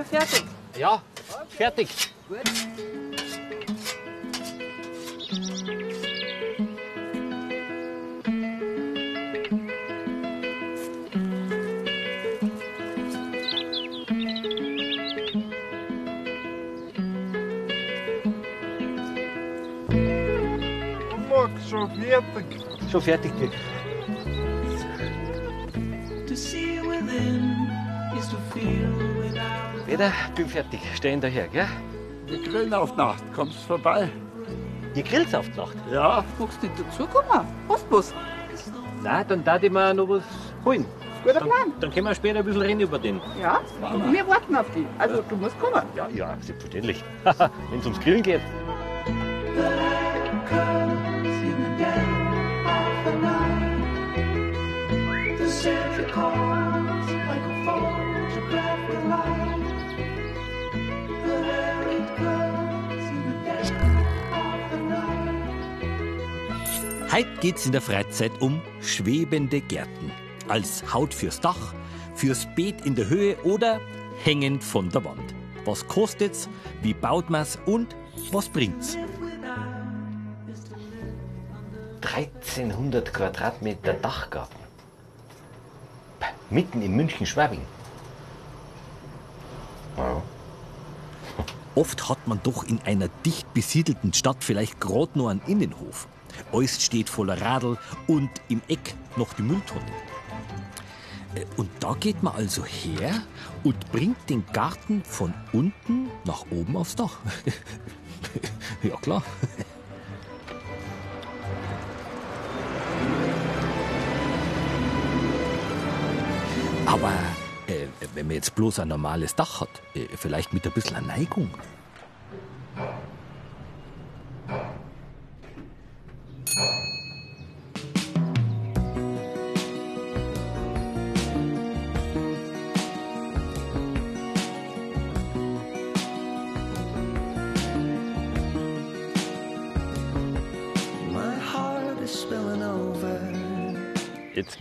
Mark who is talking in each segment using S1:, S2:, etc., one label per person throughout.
S1: schon fertig.
S2: Ja, fertig.
S3: Mach schon fertig.
S2: Schon fertig, Dirk. Peter, bin fertig. Stehen daher, gell?
S3: Wir grillen auf Nacht. Kommst vorbei?
S2: Ihr grillt auf die Nacht.
S3: Ja,
S1: Magst du nicht dazukommen? Was?
S2: Nein, dann darf ich mir noch was holen.
S1: Guter
S2: Dann,
S1: Plan.
S2: dann können wir später ein bisschen reden über den.
S1: Ja, wir warten auf dich. Also, du musst kommen.
S2: Ja, ja, selbstverständlich. Wenn es ums Grillen geht.
S4: Heute geht's in der Freizeit um schwebende Gärten. Als Haut fürs Dach, fürs Beet in der Höhe oder hängend von der Wand. Was kostet's? Wie baut man's? Und was bringt's?
S2: 1300 Quadratmeter Dachgarten. Mitten in München-Schwabing. Ja.
S4: Oft hat man doch in einer dicht besiedelten Stadt vielleicht gerade nur einen Innenhof. Alles steht voller Radl und im Eck noch die Mülltonne. Äh, Und da geht man also her und bringt den Garten von unten nach oben aufs Dach. ja klar. Aber äh, wenn man jetzt bloß ein normales Dach hat, äh, vielleicht mit ein bisschen Neigung.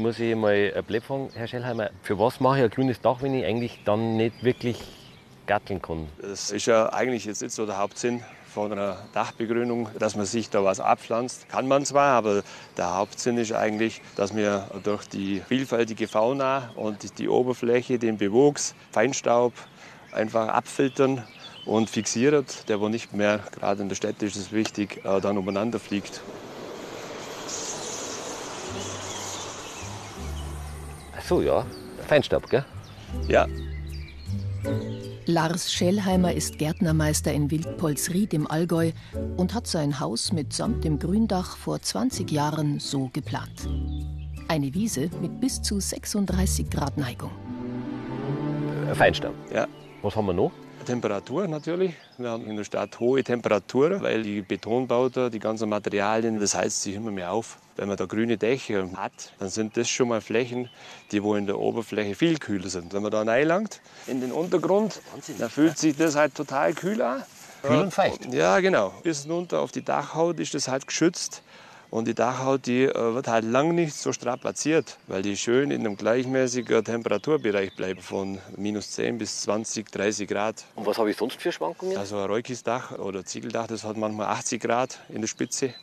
S2: Muss ich mal ein Blöd fragen, Herr Schellheimer. Für was mache ich ein grünes Dach, wenn ich eigentlich dann nicht wirklich gatteln kann?
S5: Das ist ja eigentlich jetzt nicht so der Hauptsinn von einer Dachbegrünung, dass man sich da was abpflanzt. Kann man zwar, aber der Hauptsinn ist eigentlich, dass wir durch die vielfältige Fauna und die Oberfläche, den Bewuchs, Feinstaub einfach abfiltern und fixieren, der wo nicht mehr, gerade in der Stadt ist es wichtig, äh, dann umeinander fliegt.
S2: Ach so, ja. Feinstaub, gell?
S5: Ja,
S6: Lars Schellheimer ist Gärtnermeister in Wildpolsried im Allgäu und hat sein Haus mitsamt dem Gründach vor 20 Jahren so geplant. Eine Wiese mit bis zu 36 Grad Neigung.
S2: Feinstaub.
S5: ja.
S2: Was haben wir noch?
S5: Temperatur natürlich. Wir haben in der Stadt hohe Temperaturen, weil die Betonbauten, die ganzen Materialien, das heizt sich immer mehr auf. Wenn man da grüne Dächer hat, dann sind das schon mal Flächen, die wo in der Oberfläche viel kühler sind. Wenn man da reinlangt in den Untergrund, dann fühlt sich das halt total kühl an.
S2: Kühl und feucht.
S5: Ja, genau. Bis runter auf die Dachhaut ist das halt geschützt. Und die Dachhaut die äh, wird halt lang nicht so strapaziert, weil die schön in einem gleichmäßigen Temperaturbereich bleibt von minus 10 bis 20, 30 Grad.
S2: Und was habe ich sonst für Schwankungen?
S5: Also ein Reukisdach oder Ziegeldach, das hat manchmal 80 Grad in der Spitze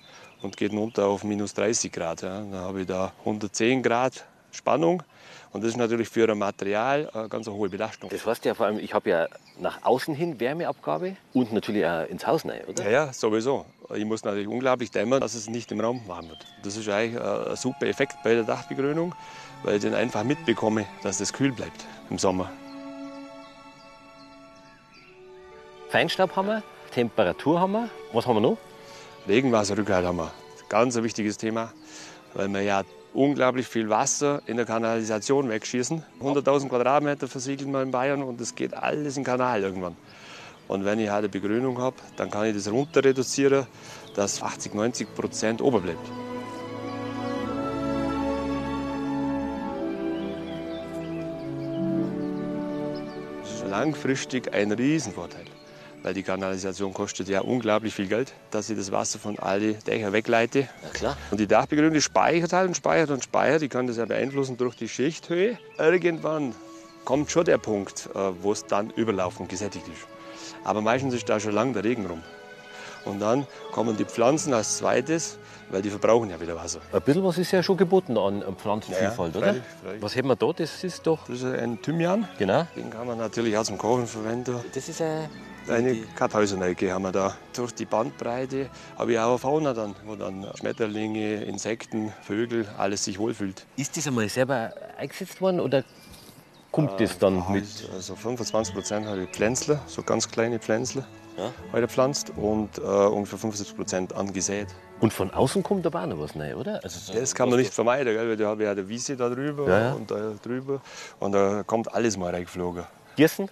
S5: und geht runter auf minus 30 Grad. Ja. Dann habe ich da 110 Grad Spannung und das ist natürlich für ein Material eine ganz hohe Belastung.
S2: Das heißt ja vor allem, ich habe ja nach außen hin Wärmeabgabe und natürlich auch ins Haus rein, oder?
S5: Ja, ja, sowieso. Ich muss natürlich unglaublich dämmern, dass es nicht im Raum warm wird. Das ist eigentlich ein super Effekt bei der Dachbegrünung, weil ich dann einfach mitbekomme, dass das kühl bleibt im Sommer.
S2: Feinstaub haben wir, Temperatur haben wir. Was haben wir noch?
S5: Regenwasserrückhalt haben wir. Ganz ein wichtiges Thema, weil wir ja unglaublich viel Wasser in der Kanalisation wegschießen. 100.000 Quadratmeter versiegeln wir in Bayern und das geht alles in den Kanal irgendwann. Und wenn ich halt eine Begrünung habe, dann kann ich das runter reduzieren, dass 80, 90 Prozent oberbleibt. Das ist langfristig ein Riesenvorteil weil die Kanalisation kostet ja unglaublich viel Geld, dass ich das Wasser von allen Dächern wegleite.
S2: Na klar.
S5: Und die Dachbegrünung die speichert halt und speichert und speichert. Die kann das ja beeinflussen durch die Schichthöhe. Irgendwann kommt schon der Punkt, äh, wo es dann überlaufen gesättigt ist. Aber meistens ist da schon lange der Regen rum. Und dann kommen die Pflanzen als zweites, weil die verbrauchen ja wieder Wasser.
S2: Ein bisschen was ist ja schon geboten an Pflanzenvielfalt,
S5: Ja, ja,
S2: oder?
S5: freilich, freilich.
S2: Was haben wir da? Das ist doch.
S5: Das ist ein Thymian.
S2: Genau.
S5: Den kann man natürlich auch zum Kochen verwenden.
S2: Das ist ein.
S5: Eine Karthäusernelke haben wir da. Durch die Bandbreite habe ich auch eine Fauna dann, wo dann Schmetterlinge, Insekten, Vögel, alles sich wohlfühlt.
S2: Ist das einmal selber eingesetzt worden oder kommt das dann mit?
S5: Also 25 Prozent habe ich Pflänzler, so ganz kleine Pflänzler,
S2: Ja.
S5: habe ich gepflanzt und äh, ungefähr 75 Prozent angesät.
S2: Und von außen kommt aber auch noch was rein, oder? Also so-
S5: Das kann man nicht vermeiden, gell? weil da habe ich ja eine Wiese da drüber
S2: Ja, ja.
S5: und da drüber und da kommt alles mal reingeflogen.
S2: Gießen?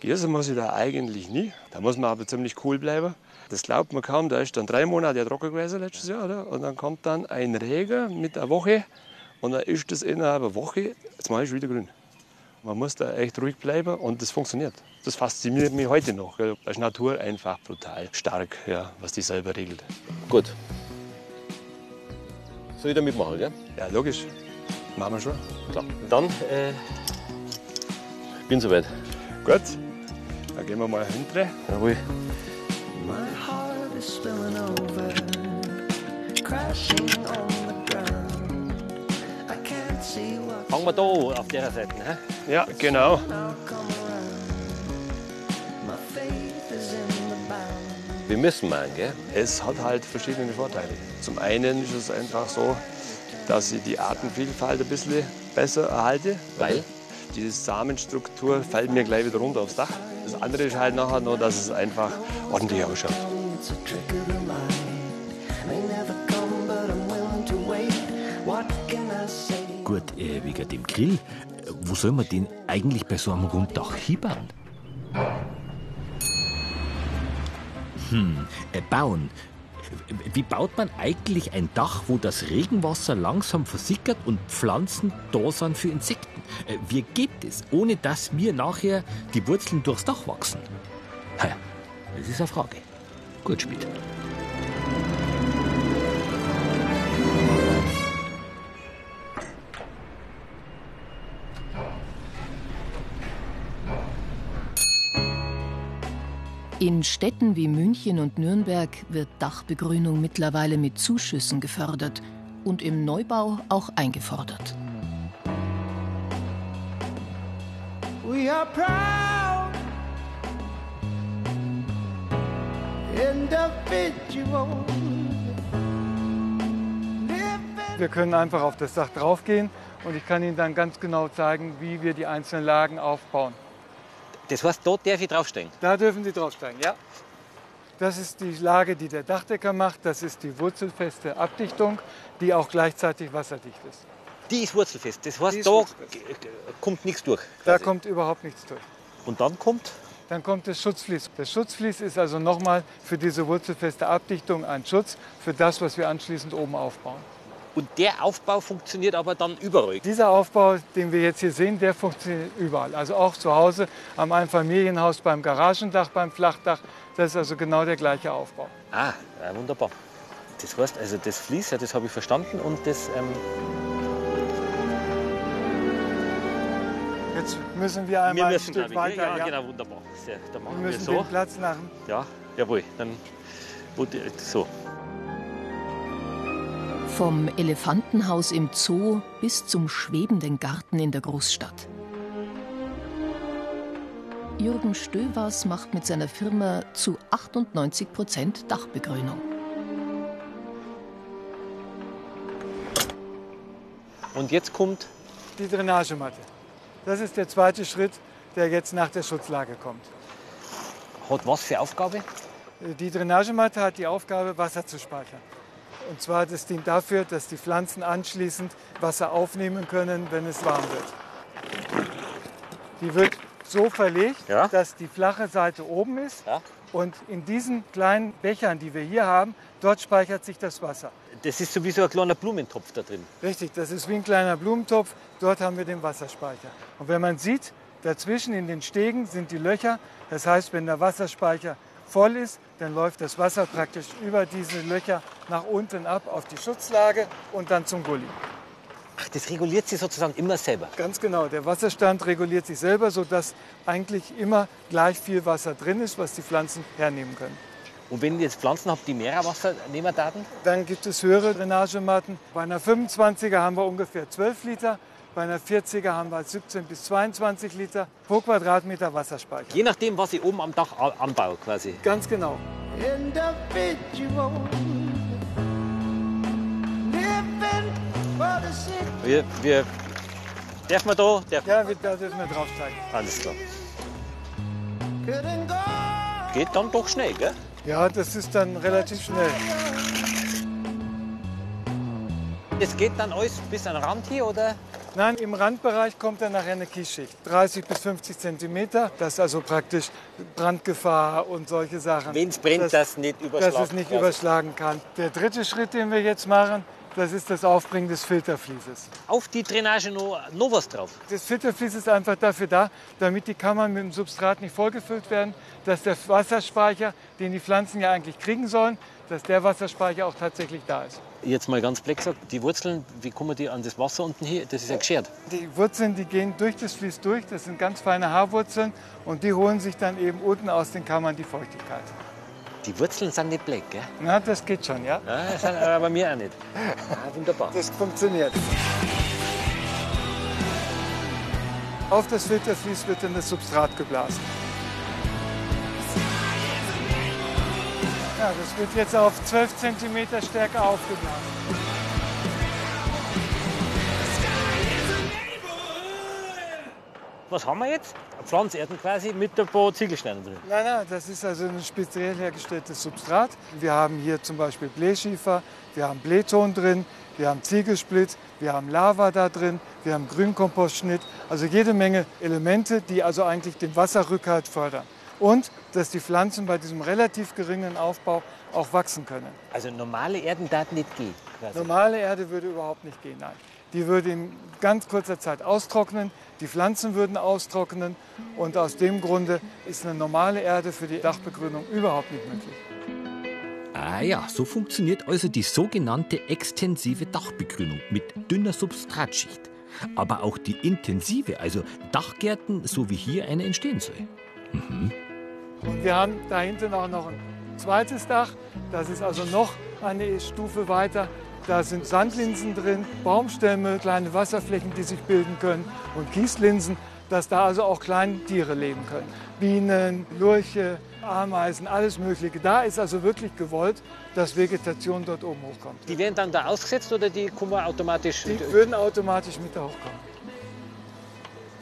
S5: Gießen muss ich da eigentlich nie. Da muss man aber ziemlich cool bleiben. Das glaubt man kaum. Da ist dann drei Monate ja trocken gewesen letztes Jahr. Oder? Und dann kommt dann ein Regen mit einer Woche. Und dann ist das innerhalb einer Woche, jetzt mal ist wieder grün. Man muss da echt ruhig bleiben und das funktioniert. Das fasziniert mich heute noch. Gell? Da ist Natur einfach brutal stark, ja, was die selber regelt.
S2: Gut. Soll ich da mitmachen, gell?
S5: Ja, logisch. Machen wir schon.
S2: Klar. Dann äh, bin soweit.
S5: Gut, dann gehen wir mal hinten.
S2: Jawohl.
S7: My heart is spilling over, crashing on the ground. I can't see what
S2: Fangen wir da an, auf der Seite. Hä?
S5: Ja, genau.
S2: Wir müssen machen, gell?
S5: Es hat halt verschiedene Vorteile. Zum einen ist es einfach so, dass ich die Artenvielfalt ein bisschen besser erhalte.
S2: Weil?
S5: Diese Samenstruktur fällt mir gleich wieder runter aufs Dach. Andere ist halt nachher nur, dass es einfach ordentlich ausschaut.
S4: Gut, äh, wegen dem Grill, äh, wo soll man den eigentlich bei so einem Runddach hinbauen? Hm, äh, bauen. Wie baut man eigentlich ein Dach, wo das Regenwasser langsam versickert und Pflanzen da sind für Insekten? Äh, Wie geht es, ohne dass mir nachher die Wurzeln durchs Dach wachsen? Das ist eine Frage. Gut spielt.
S6: In Städten wie München und Nürnberg wird Dachbegrünung mittlerweile mit Zuschüssen gefördert und im Neubau auch eingefordert.
S7: We are proud individuals.
S8: Wir können einfach auf das Dach draufgehen und ich kann Ihnen dann ganz genau zeigen, wie wir die einzelnen Lagen aufbauen.
S2: Das heißt, da darf ich draufstehen.
S8: Da dürfen Sie draufsteigen, ja. Das ist die Lage, die der Dachdecker macht. Das ist die wurzelfeste Abdichtung, die auch gleichzeitig wasserdicht ist.
S2: Die ist wurzelfest. Das heißt, da kommt nichts durch.
S8: Da kommt überhaupt nichts durch.
S2: Und dann kommt
S8: Dann kommt das Schutzvlies. Das Schutzvlies ist also nochmal für diese wurzelfeste Abdichtung ein Schutz für das, was wir anschließend oben aufbauen.
S2: Und der Aufbau funktioniert aber dann überall.
S8: Dieser Aufbau, den wir jetzt hier sehen, der funktioniert überall. Also auch zu Hause am Einfamilienhaus beim Garagendach, beim Flachdach. Das ist also genau der gleiche Aufbau.
S2: Ah, ja, wunderbar. Das heißt, also das Fließ, ja, das habe ich verstanden und das. Ähm,
S8: Jetzt müssen wir
S2: wir
S8: einmal ein
S2: müssen,
S8: Stück
S2: glaub ich,
S8: weiter.
S2: ja,
S8: ja.
S2: genau, wunderbar. Sehr, dann
S8: Wir
S2: machen wir
S8: müssen
S2: so.
S8: den Platz nach
S2: Ja, jawohl. Dann so.
S6: Vom Elefantenhaus im Zoo bis zum schwebenden Garten in der Großstadt. Jürgen Stövers macht mit seiner Firma zu 98 Prozent Dachbegrünung.
S2: Und jetzt kommt
S8: die Drainagematte. Das ist der zweite Schritt, der jetzt nach der Schutzlage kommt.
S2: hat was für Aufgabe?
S8: Die Drainagematte hat die Aufgabe, Wasser zu speichern. Und zwar, das dient dafür, dass die Pflanzen anschließend Wasser aufnehmen können, wenn es warm wird. Die wird so verlegt,
S2: Ja.
S8: dass die flache Seite oben ist.
S2: Ja.
S8: Und in diesen kleinen Bechern, die wir hier haben, dort speichert sich das Wasser.
S2: Das ist sowieso ein kleiner Blumentopf da drin.
S8: Richtig, das ist wie ein kleiner Blumentopf. Dort haben wir den Wasserspeicher. Und wenn man sieht, dazwischen in den Stegen sind die Löcher. Das heißt, wenn der Wasserspeicher voll ist, dann läuft das Wasser praktisch über diese Löcher nach unten ab auf die Schutzlage und dann zum Gully.
S2: Ach,
S4: das reguliert sich sozusagen immer selber.
S8: Ganz genau. Der Wasserstand reguliert sich selber, sodass eigentlich immer gleich viel Wasser drin ist, was die Pflanzen hernehmen können.
S4: Und wenn ihr jetzt Pflanzen habt, die mehr Wasser nehmen daten,
S8: Dann gibt es höhere Drainagematten. Bei einer 25er haben wir ungefähr 12 Liter. Bei einer 40er haben wir 17 bis 22 Liter pro Quadratmeter Wasserspeicher.
S4: je nachdem, was ich oben am Dach anbaue quasi.
S8: Ganz genau.
S4: Wir, wir, darf man da? Darf
S8: Ja, wir- da dürfen wir draufsteigen.
S4: Alles klar. Geht dann doch schnell, gell?
S8: Ja, das ist dann relativ schnell.
S4: Es geht dann alles bis an den Rand hier, oder?
S8: Nein, im Randbereich kommt dann nachher eine Kiesschicht. 30 bis 50 Zentimeter. Das ist also praktisch Brandgefahr und solche Sachen.
S4: Wenn es brennt,
S8: Das-
S4: das nicht überschlagen.
S8: dass es nicht
S4: quasi.
S8: überschlagen kann. Der dritte Schritt, den wir jetzt machen, das ist das Aufbringen des Filterflieses.
S4: Auf die Drainage noch, noch was drauf.
S8: Das Filterflies ist einfach dafür da, damit die Kammern mit dem Substrat nicht vollgefüllt werden, dass der Wasserspeicher, den die Pflanzen ja eigentlich kriegen sollen, dass der Wasserspeicher auch tatsächlich da ist.
S4: Jetzt mal ganz blöd gesagt, die Wurzeln, wie kommen die an das Wasser unten hier? Das ist ja geschert.
S8: Die Wurzeln, die gehen durch das Vlies durch, das sind ganz feine Haarwurzeln und die holen sich dann eben unten aus den Kammern die Feuchtigkeit.
S4: Die Wurzeln sind nicht black, gell?
S8: Na, das geht schon, ja?
S4: Ja, das sind aber bei mir auch nicht. Ah, wunderbar.
S8: Das funktioniert. Auf das Filterflies wird dann das Substrat geblasen. Ja, das wird jetzt auf 12 cm Stärke aufgeblasen.
S4: Was haben wir jetzt? Pflanzerden quasi mit ein paar Ziegelsteinen drin.
S8: Nein, nein, das ist also ein speziell hergestelltes Substrat. Wir haben hier zum Beispiel Blähschiefer, wir haben Blähton drin, wir haben Ziegelsplitt, wir haben Lava da drin, wir haben Grünkompostschnitt, also jede Menge Elemente, die also eigentlich den Wasserrückhalt fördern. Und dass die Pflanzen bei diesem relativ geringen Aufbau auch wachsen können.
S4: Also normale Erden darf nicht gehen. Quasi.
S8: Normale Erde würde überhaupt nicht gehen, nein. Die würde in ganz kurzer Zeit austrocknen, die Pflanzen würden austrocknen und aus dem Grunde ist eine normale Erde für die Dachbegrünung überhaupt nicht möglich.
S4: Ah ja, so funktioniert also die sogenannte extensive Dachbegrünung mit dünner Substratschicht. Aber auch die intensive, also Dachgärten, so wie hier eine entstehen soll.
S8: Und wir haben da hinten auch noch ein zweites Dach. Das ist also noch eine Stufe weiter. Da sind Sandlinsen drin, Baumstämme, kleine Wasserflächen, die sich bilden können und Kieslinsen, dass da also auch kleine Tiere leben können. Bienen, Lurche, Ameisen, alles Mögliche. Da ist also wirklich gewollt, dass Vegetation dort oben hochkommt.
S4: Die werden dann da ausgesetzt oder die kommen automatisch?
S8: Die würden automatisch mit da hochkommen.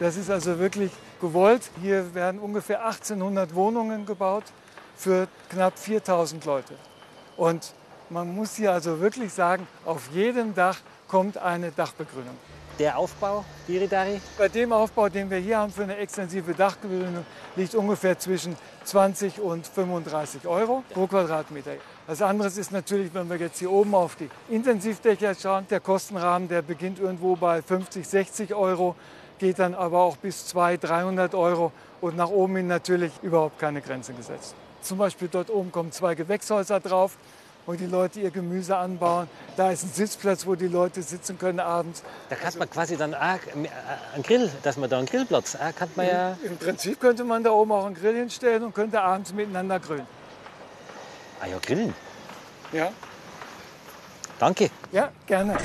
S8: Das ist also wirklich gewollt. Hier werden ungefähr 1800 Wohnungen gebaut für knapp 4000 Leute. Und man muss hier also wirklich sagen, auf jedem Dach kommt eine Dachbegrünung.
S4: Der Aufbau, Diridari?
S8: Bei dem Aufbau, den wir hier haben für eine extensive Dachbegrünung, liegt ungefähr zwischen 20 und 35 Euro pro Quadratmeter. Das andere ist natürlich, wenn wir jetzt hier oben auf die Intensivdächer schauen, der Kostenrahmen, der beginnt irgendwo bei 50, 60 Euro, geht dann aber auch bis 200, 300 Euro und nach oben hin natürlich überhaupt keine Grenze gesetzt. Zum Beispiel dort oben kommen zwei Gewächshäuser drauf, wo die Leute ihr Gemüse anbauen. Da ist ein Sitzplatz, wo die Leute sitzen können abends.
S4: Da kann man quasi dann auch äh, einen Grill, dass man da einen Grillplatz, äh, kann man ja.
S8: Im Prinzip könnte man da oben auch einen Grill hinstellen und könnte abends miteinander grillen.
S4: Ah ja, grillen.
S8: Ja,
S4: Danke.
S8: ja gerne.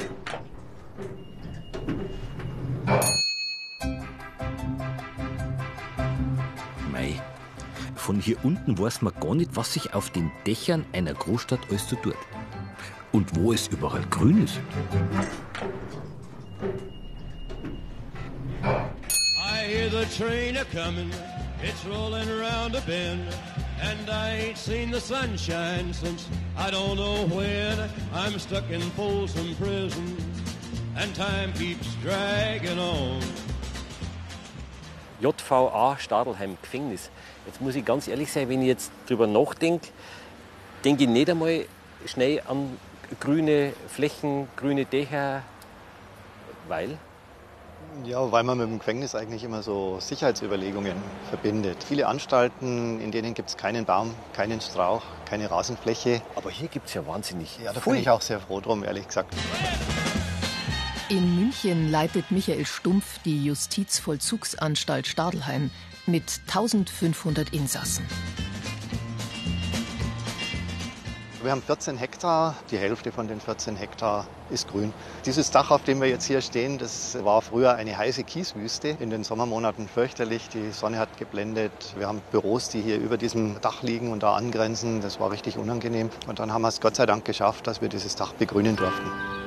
S4: Von hier unten weiß man gar nicht, was sich auf den Dächern einer Großstadt alles so tut. Und wo es überall grün ist.
S9: I hear the train a comin', it's rolling around a bend, and I ain't seen the sunshine since I don't know when. I'm stuck in Folsom Prison, and time keeps dragging on.
S2: JVA Stadelheim Gefängnis. Jetzt muss ich ganz ehrlich sein, wenn ich jetzt drüber nachdenke, denke ich nicht einmal schnell an grüne Flächen, grüne Dächer, weil
S10: Ja, weil man mit dem Gefängnis eigentlich immer so Sicherheitsüberlegungen verbindet. Viele Anstalten, in denen gibt es keinen Baum, keinen Strauch, keine Rasenfläche.
S2: Aber hier gibt es ja wahnsinnig
S10: Ja, da bin ich auch sehr froh drum, ehrlich gesagt.
S6: In München leitet Michael Stumpf die Justizvollzugsanstalt Stadelheim mit 1500 Insassen.
S10: Wir haben 14 Hektar, die Hälfte von den 14 Hektar ist grün. Dieses Dach, auf dem wir jetzt hier stehen, das war früher eine heiße Kieswüste. In den Sommermonaten fürchterlich, die Sonne hat geblendet. Wir haben Büros, die hier über diesem Dach liegen und da angrenzen. Das war richtig unangenehm. Und dann haben wir es Gott sei Dank geschafft, dass wir dieses Dach begrünen durften.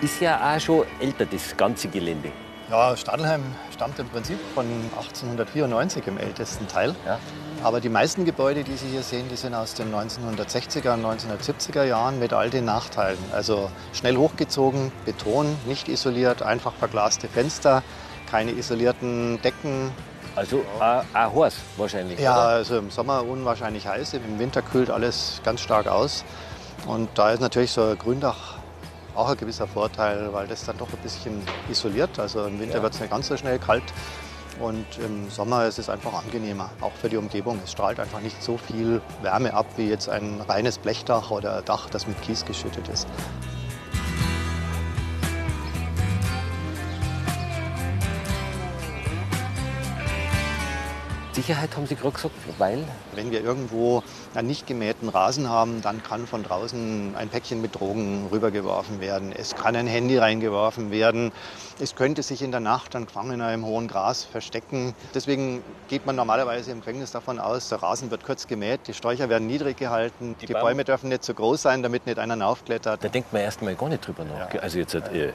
S2: Ist ja auch schon älter, das ganze Gelände.
S10: Ja, Stadelheim stammt im Prinzip von 1894 im ältesten Teil.
S2: Ja.
S10: Aber die meisten Gebäude, die Sie hier sehen, die sind aus den 1960er und 1970er Jahren mit all den Nachteilen. Also schnell hochgezogen, Beton, nicht isoliert, einfach verglaste Fenster, keine isolierten Decken.
S2: Also auch, auch heiß wahrscheinlich.
S10: Ja,
S2: oder?
S10: also im Sommer unwahrscheinlich heiß, im Winter kühlt alles ganz stark aus. Und da ist natürlich so ein Gründach auch ein gewisser Vorteil, weil das dann doch ein bisschen isoliert. Also im Winter
S2: Ja.
S10: wird es nicht ganz so schnell kalt. Und im Sommer ist es einfach angenehmer, auch für die Umgebung. Es strahlt einfach nicht so viel Wärme ab wie jetzt ein reines Blechdach oder ein Dach, das mit Kies geschüttet ist.
S2: Sicherheit haben Sie gerade gesagt, weil
S10: Wenn wir irgendwo einen nicht gemähten Rasen haben, dann kann von draußen ein Päckchen mit Drogen rübergeworfen werden. Es kann ein Handy reingeworfen werden. Es könnte sich in der Nacht ein Gefangener im hohen Gras verstecken. Deswegen geht man normalerweise im Gefängnis davon aus, der Rasen wird kurz gemäht, die Sträucher werden niedrig gehalten, die,
S2: Baum-
S10: Bäume dürfen nicht zu groß sein, damit nicht einer aufklettert.
S2: da denkt man erst mal gar nicht drüber nach. Also jetzt, äh,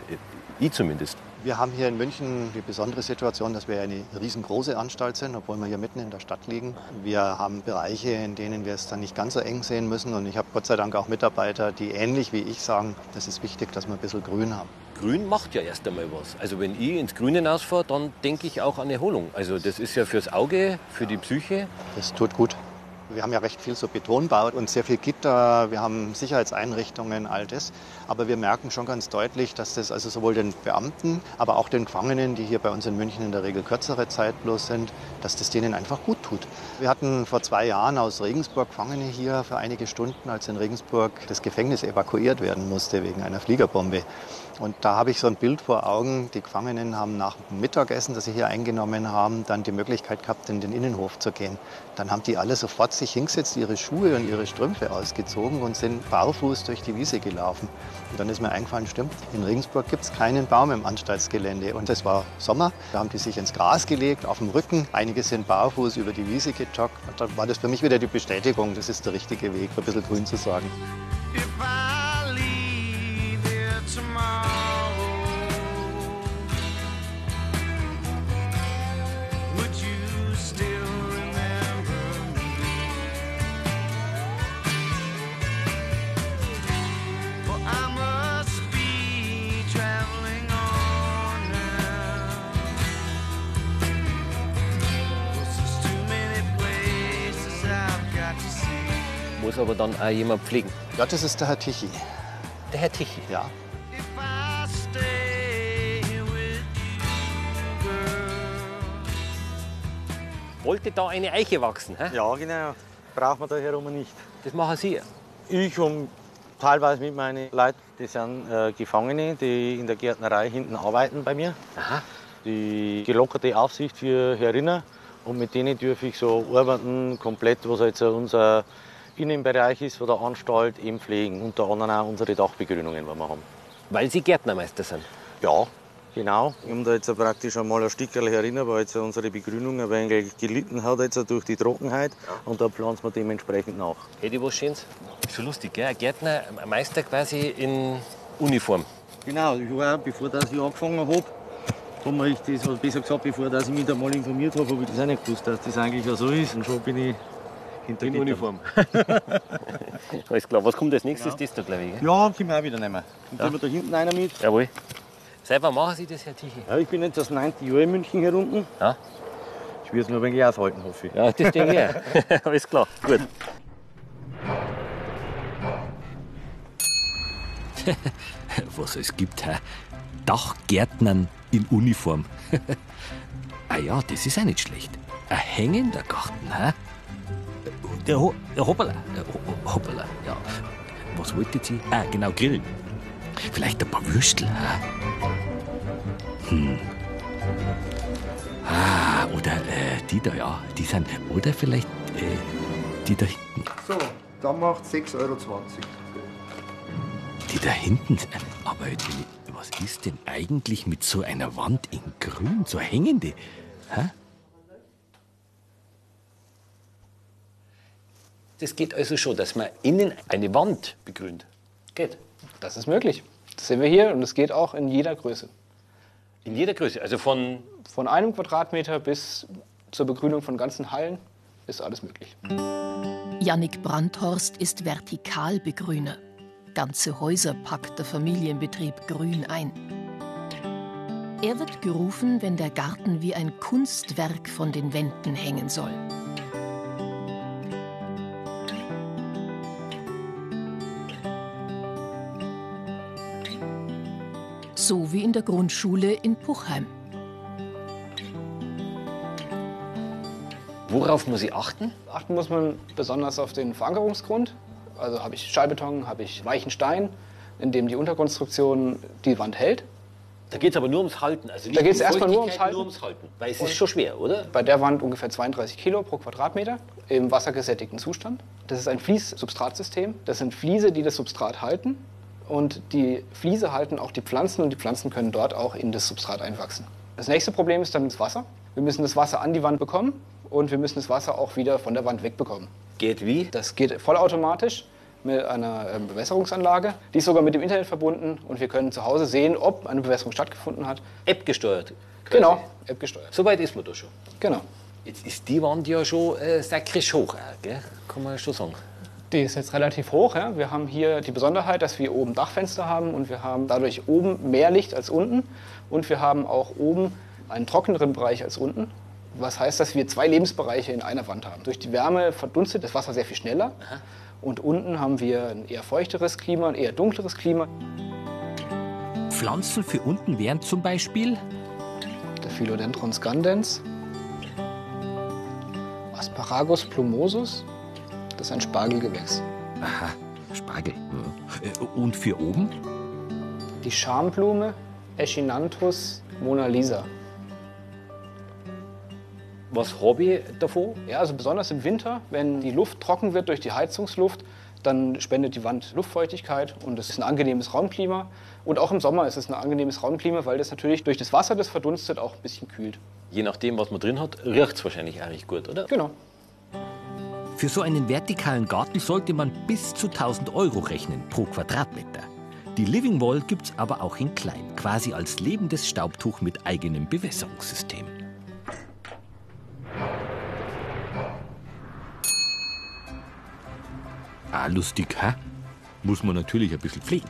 S2: ich zumindest.
S10: Wir haben hier in München die besondere Situation, dass wir eine riesengroße Anstalt sind, obwohl wir hier mitten in der Stadt liegen. Wir haben Bereiche, in denen wir es dann nicht ganz so eng sehen müssen. Und ich habe Gott sei Dank auch Mitarbeiter, die ähnlich wie ich sagen, das ist wichtig, dass wir ein bisschen Grün haben.
S2: Grün macht ja erst einmal was. Also wenn ich ins Grüne hinausfahre, dann denke ich auch an Erholung. Also das ist ja fürs Auge, für die Psyche.
S10: Das tut gut. Wir haben ja recht viel so Betonbau und sehr viel Gitter. Wir haben Sicherheitseinrichtungen, all das. Aber wir merken schon ganz deutlich, dass das also sowohl den Beamten, aber auch den Gefangenen, die hier bei uns in München in der Regel kürzere Zeit bloß sind, dass das denen einfach gut tut. Wir hatten vor zwei Jahren aus Regensburg Gefangene hier für einige Stunden, als in Regensburg das Gefängnis evakuiert werden musste wegen einer Fliegerbombe. Und da habe ich so ein Bild vor Augen. Die Gefangenen haben nach dem Mittagessen, das sie hier eingenommen haben, dann die Möglichkeit gehabt, in den Innenhof zu gehen. Dann haben die alle sofort sich hingesetzt, ihre Schuhe und ihre Strümpfe ausgezogen und sind barfuß durch die Wiese gelaufen. Und dann ist mir eingefallen, stimmt, in Regensburg gibt es keinen Baum im Anstaltsgelände. Und es war Sommer, da haben die sich ins Gras gelegt, auf dem Rücken. Einige sind barfuß über die Wiese gejoggt. Und dann war das für mich wieder die Bestätigung, das ist der richtige Weg, ein bisschen grün zu sagen.
S7: Tomorrow,
S2: Muss aber dann auch jemand pflegen.
S10: Ja, das ist der Herr Tichy.
S2: Der Herr Tichy.
S10: Ja.
S2: Wollte da eine Eiche wachsen? Hä?
S11: Ja, genau. Braucht man da herum nicht.
S2: Das machen Sie.
S11: Ich und teilweise mit meinen Leuten, die sind äh, Gefangene, die in der Gärtnerei hinten arbeiten bei mir.
S2: Aha.
S11: Die gelockerte Aufsicht für herinnen. Und mit denen dürfe ich so arbeiten, komplett, was jetzt unser Innenbereich ist von der Anstalt, eben pflegen. Unter anderem auch unsere Dachbegrünungen, die wir haben.
S2: Weil Sie Gärtnermeister sind.
S11: Ja, genau. Wir haben da jetzt praktisch einmal ein Stückchen herinnen, weil jetzt unsere Begrünung ein wenig gelitten hat jetzt durch die Trockenheit. Und da pflanzen wir dementsprechend nach.
S2: Hätte ich was Schönes? So lustig, gell? Ein Gärtner, ein Meister quasi in Uniform.
S11: Genau, ich war, bevor dass ich angefangen habe, haben wir ich das, oder besser gesagt, bevor dass ich mich da mal informiert habe, habe ich das auch nicht gewusst, dass das eigentlich auch so ist. Und schon bin ich hinter
S2: In. Uniform. Alles klar. Was kommt als nächstes? Das da, glaube ich. Gell?
S11: Ja, können wir auch wieder nehmen. Und
S2: Ja.
S11: ja. da hinten einer mit.
S2: Jawohl. Seit wann machen Sie das, Herr Tichy?
S11: Ja, ich bin jetzt das neunte Jahr in München hier unten.
S2: Ja.
S11: Ich will es nur ein wenig aushalten, hoffe ich.
S2: Ja, das denke ich auch. Alles klar. Gut.
S4: Was es gibt, hä? Dachgärtnern in Uniform. Ah ja, das ist auch nicht schlecht. Ein hängender Garten, hä? Ho der Hoppala. Ho Hoppala, ja. Was wollte sie? Ah, genau, grillen. Vielleicht ein paar Würstel? Hm. Ah, oder äh, die da, ja. Die sind. Oder vielleicht äh, die da hinten.
S12: So, dann macht 6,20 Euro.
S4: Die da hinten. sind- Aber was ist denn eigentlich mit so einer Wand in Grün, so hängende? Hä?
S2: Das geht also schon, dass man innen eine Wand begrünt. Geht.
S13: Das ist möglich. Das sehen wir hier und es geht auch in jeder Größe.
S2: In jeder Größe, also von
S13: Von einem Quadratmeter bis zur Begrünung von ganzen Hallen ist alles möglich.
S6: Jannik Brandhorst ist Vertikalbegrüner. Ganze Häuser packt der Familienbetrieb grün ein. Er wird gerufen, wenn der Garten wie ein Kunstwerk von den Wänden hängen soll. So wie in der Grundschule in Puchheim.
S2: Worauf muss ich achten?
S13: Achten muss man besonders auf den Verankerungsgrund. Also habe ich Schallbeton, habe ich weichen Stein, in dem die Unterkonstruktion die Wand hält.
S2: Da geht es aber nur ums Halten. Also
S13: Da geht es
S2: um
S13: erstmal nur ums Halten.
S2: Nur ums Halten. Weil es ist schon schwer, oder?
S13: Bei der Wand ungefähr 32 Kilo pro Quadratmeter im wassergesättigten Zustand. Das ist ein Fließsubstratsystem. Das sind Fliese, die das Substrat halten. Und die Fliese halten auch die Pflanzen und die Pflanzen können dort auch in das Substrat einwachsen. Das nächste Problem ist dann das Wasser. Wir müssen das Wasser an die Wand bekommen und wir müssen das Wasser auch wieder von der Wand wegbekommen.
S2: Geht wie?
S13: Das geht vollautomatisch mit einer ähm, Bewässerungsanlage. Die ist sogar mit dem Internet verbunden und wir können zu Hause sehen, ob eine Bewässerung stattgefunden hat.
S2: App gesteuert.
S13: Genau, App gesteuert.
S2: Soweit ist man da schon.
S13: Genau.
S2: Jetzt ist die Wand ja schon äh, säckrisch hoch, äh, gell? kann man schon sagen.
S13: Die ist jetzt relativ hoch. Ja. Wir haben hier die Besonderheit, dass wir oben Dachfenster haben und wir haben dadurch oben mehr Licht als unten. Und wir haben auch oben einen trockeneren Bereich als unten. Was heißt, dass wir zwei Lebensbereiche in einer Wand haben. Durch die Wärme verdunstet das Wasser sehr viel schneller. Und unten haben wir ein eher feuchteres Klima, ein eher dunkleres Klima.
S4: Pflanzen für unten wären zum Beispiel
S13: Der Philodendron scandens, Asparagus plumosus, das ist ein Spargelgewächs.
S4: Aha, Spargel. Äh, Und für oben?
S13: Die Schamblume Echinanthus mona lisa.
S2: Was habe ich davon?
S13: Ja, also besonders im Winter, wenn die Luft trocken wird durch die Heizungsluft, dann spendet die Wand Luftfeuchtigkeit und es ist ein angenehmes Raumklima. Und auch im Sommer ist es ein angenehmes Raumklima, weil das natürlich durch das Wasser, das verdunstet, auch ein bisschen kühlt.
S2: Je nachdem, was man drin hat, riecht es wahrscheinlich recht gut, oder?
S13: Genau.
S4: Für so einen vertikalen Garten sollte man bis zu 1000 Euro rechnen pro Quadratmeter. Die Living Wall gibt's aber auch in klein, quasi als lebendes Staubtuch mit eigenem Bewässerungssystem. Ah, lustig, hä? Muss man natürlich ein bisschen pflegen.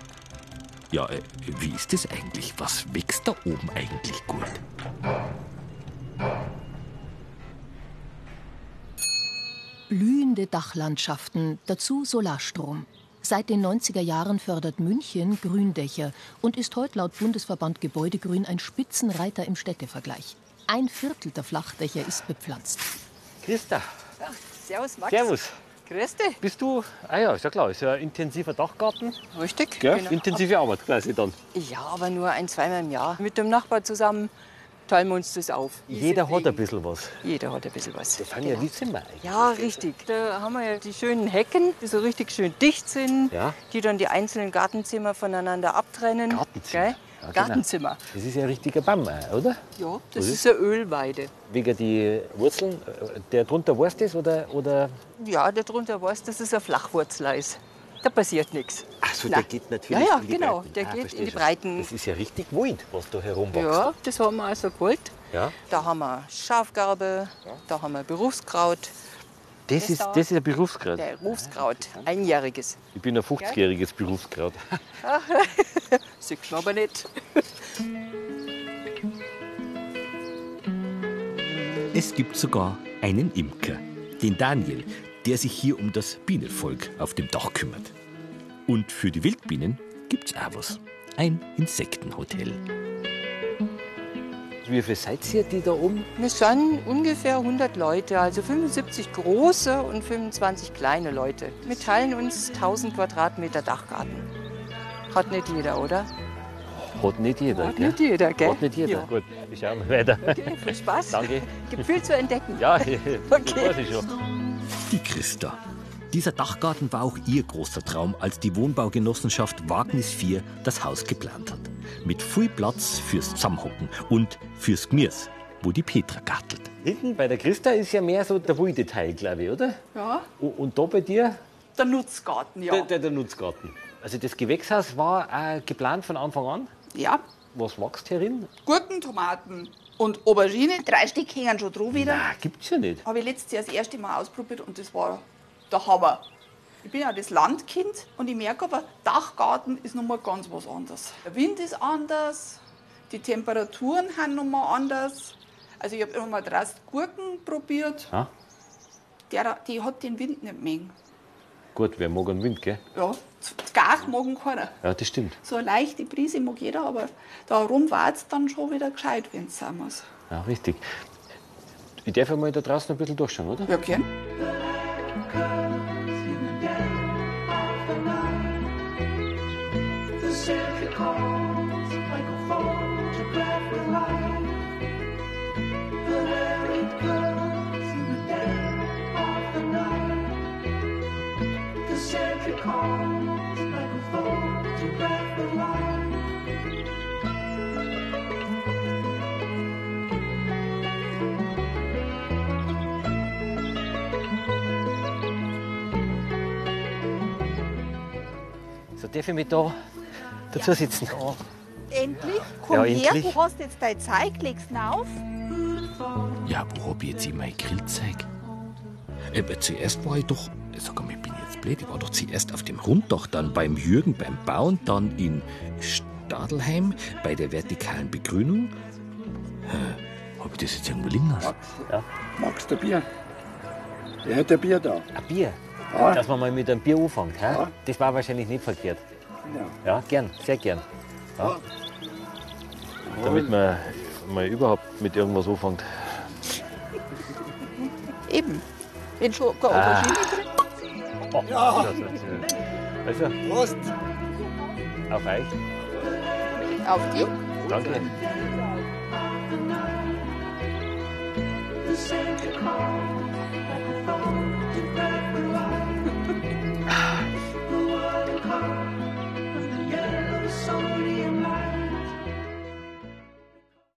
S4: Ja, äh, wie ist das eigentlich? Was wächst da oben eigentlich gut?
S6: Blühende Dachlandschaften, dazu Solarstrom. Seit den 90er Jahren fördert München Gründächer und ist heute laut Bundesverband Gebäudegrün ein Spitzenreiter im Städtevergleich. Ein Viertel der Flachdächer ist bepflanzt.
S2: Christa,
S1: Servus, Max.
S2: Servus.
S1: Grüß dich.
S2: Bist du? Ah ja, ist ja klar, ist ja ein intensiver Dachgarten.
S1: Richtig.
S2: Gell?
S1: genau.
S2: Intensive Arbeit quasi dann.
S1: Ja, aber nur ein, zweimal im Jahr. Mit dem Nachbar zusammen teilen wir uns das auf.
S2: Jeder hat ein bisschen was.
S1: Jeder hat ein bisschen was.
S2: Das sind ja wie Zimmer eigentlich.
S1: Ja, richtig. Da haben wir ja die schönen Hecken, die so richtig schön dicht sind,
S2: Ja.
S1: die dann die einzelnen Gartenzimmer voneinander abtrennen.
S2: Gartenzimmer. Ja, genau.
S1: Gartenzimmer.
S2: Das ist ja ein richtiger auch, oder?
S1: Ja, das
S2: Was
S1: ist eine Ölweide.
S2: Wegen die Wurzeln, äh, der drunter weißt das oder, oder?
S1: Ja, darunter weißt dass es ein Flachwurzleis. Da passiert nichts.
S2: Ach so,
S1: Na.
S2: der geht natürlich
S1: Ja, ja,
S2: in die
S1: genau.
S2: Breiten.
S1: Der
S2: Ah,
S1: geht in die. Breiten.
S2: Das ist ja richtig wild, was da herumwächst.
S1: Ja, das haben wir also gewollt.
S2: Ja.
S1: Da haben wir Schafgarbe, da haben wir Berufskraut.
S2: Das, ist, das ist ein Berufskraut.
S1: Der Berufskraut, einjähriges.
S2: Ich bin ein 50-jähriges Berufskraut.
S1: Sieht man aber nicht.
S4: Es gibt sogar einen Imker, den Daniel, der sich hier um das Bienenvolk auf dem Dach kümmert. Und für die Wildbienen gibt's auch was. Ein Insektenhotel.
S2: wie viele seid ihr, die da oben?
S1: Wir sind ungefähr 100 Leute, also 75 große und 25 kleine Leute. Wir teilen uns 1000 Quadratmeter Dachgarten. Hat nicht jeder, oder?
S2: Hat nicht jeder,
S1: Hat
S2: gell?
S1: nicht jeder, gell?
S2: Hat nicht jeder.
S1: Ja.
S2: Gut, ich schau mal weiter.
S1: Okay, viel Spaß.
S2: Danke.
S1: Gibt viel zu entdecken.
S2: Ja, das
S1: Okay.
S2: weiß ich schon.
S4: Die Christa. Dieser Dachgarten war auch ihr großer Traum, als die Wohnbaugenossenschaft Wagnis 4 das Haus geplant hat. Mit viel Platz fürs Zusammenhocken und fürs Gmirs, wo die Petra gartelt.
S2: Hinten bei der Christa ist ja mehr so der wilde Teil, glaube ich, oder?
S14: Ja,
S2: Und, da bei dir
S14: der Nutzgarten, ja.
S2: der, der, der Nutzgarten. Also das Gewächshaus war äh, geplant von Anfang an.
S14: Ja,
S2: Was wächst hierin?
S14: Gurken, Tomaten und Aubergine. Drei Stück hängen schon drauf wieder.
S2: Nein, gibt's ja nicht.
S14: Habe ich letztes Jahr das erste Mal ausprobiert und das war der Hammer. Ich bin ja das Landkind und ich merke aber, Dachgarten ist nochmal ganz was anderes. Der Wind ist anders, die Temperaturen sind nochmal anders. Also ich habe immer mal draußen Gurken probiert.
S2: Ja?
S14: Der, die hat den Wind nicht mengen.
S2: Gut, wer mag einen Wind, gell?
S14: Ja, gar mag ihn keiner.
S2: Ja, das stimmt.
S14: So eine leichte Brise mag jeder, aber darum war es dann schon wieder gescheit, wenn es sein muss.
S2: Ja, richtig. Ich darf ja mal da draußen ein bisschen durchschauen, oder?
S14: Ja, gern.
S7: The
S2: darf ich mich da dazu sitzen.
S14: Endlich,
S2: komm Ja, her, endlich.
S14: du hast jetzt dein Zeug, legst ihn auf.
S4: Ja, wo hab ich jetzt immer mein Grillzeug? Äh, zuerst war ich doch, sag mal, ich bin jetzt blöd, ich war doch zuerst auf dem Runddach, dann beim Jürgen beim Bauen, dann in Stadelheim bei der vertikalen Begrünung. Hä, hab ich das jetzt irgendwo liegen lassen?
S2: Ja.
S3: Magst du Bier? Er hätte ein Bier da.
S2: Ein Bier?
S3: Ja.
S2: Dass man mal mit einem Bier anfängt. Hä? Das war wahrscheinlich nicht verkehrt.
S3: Ja.
S2: Ja, gern, sehr gern. Ja. Damit man mal überhaupt mit irgendwas anfängt.
S14: Eben. Wenn schon keine
S2: Ah.
S14: Drin
S2: Oh,
S14: Ja.
S2: Also,
S3: Prost.
S2: auf euch.
S14: Auf die.
S2: Danke.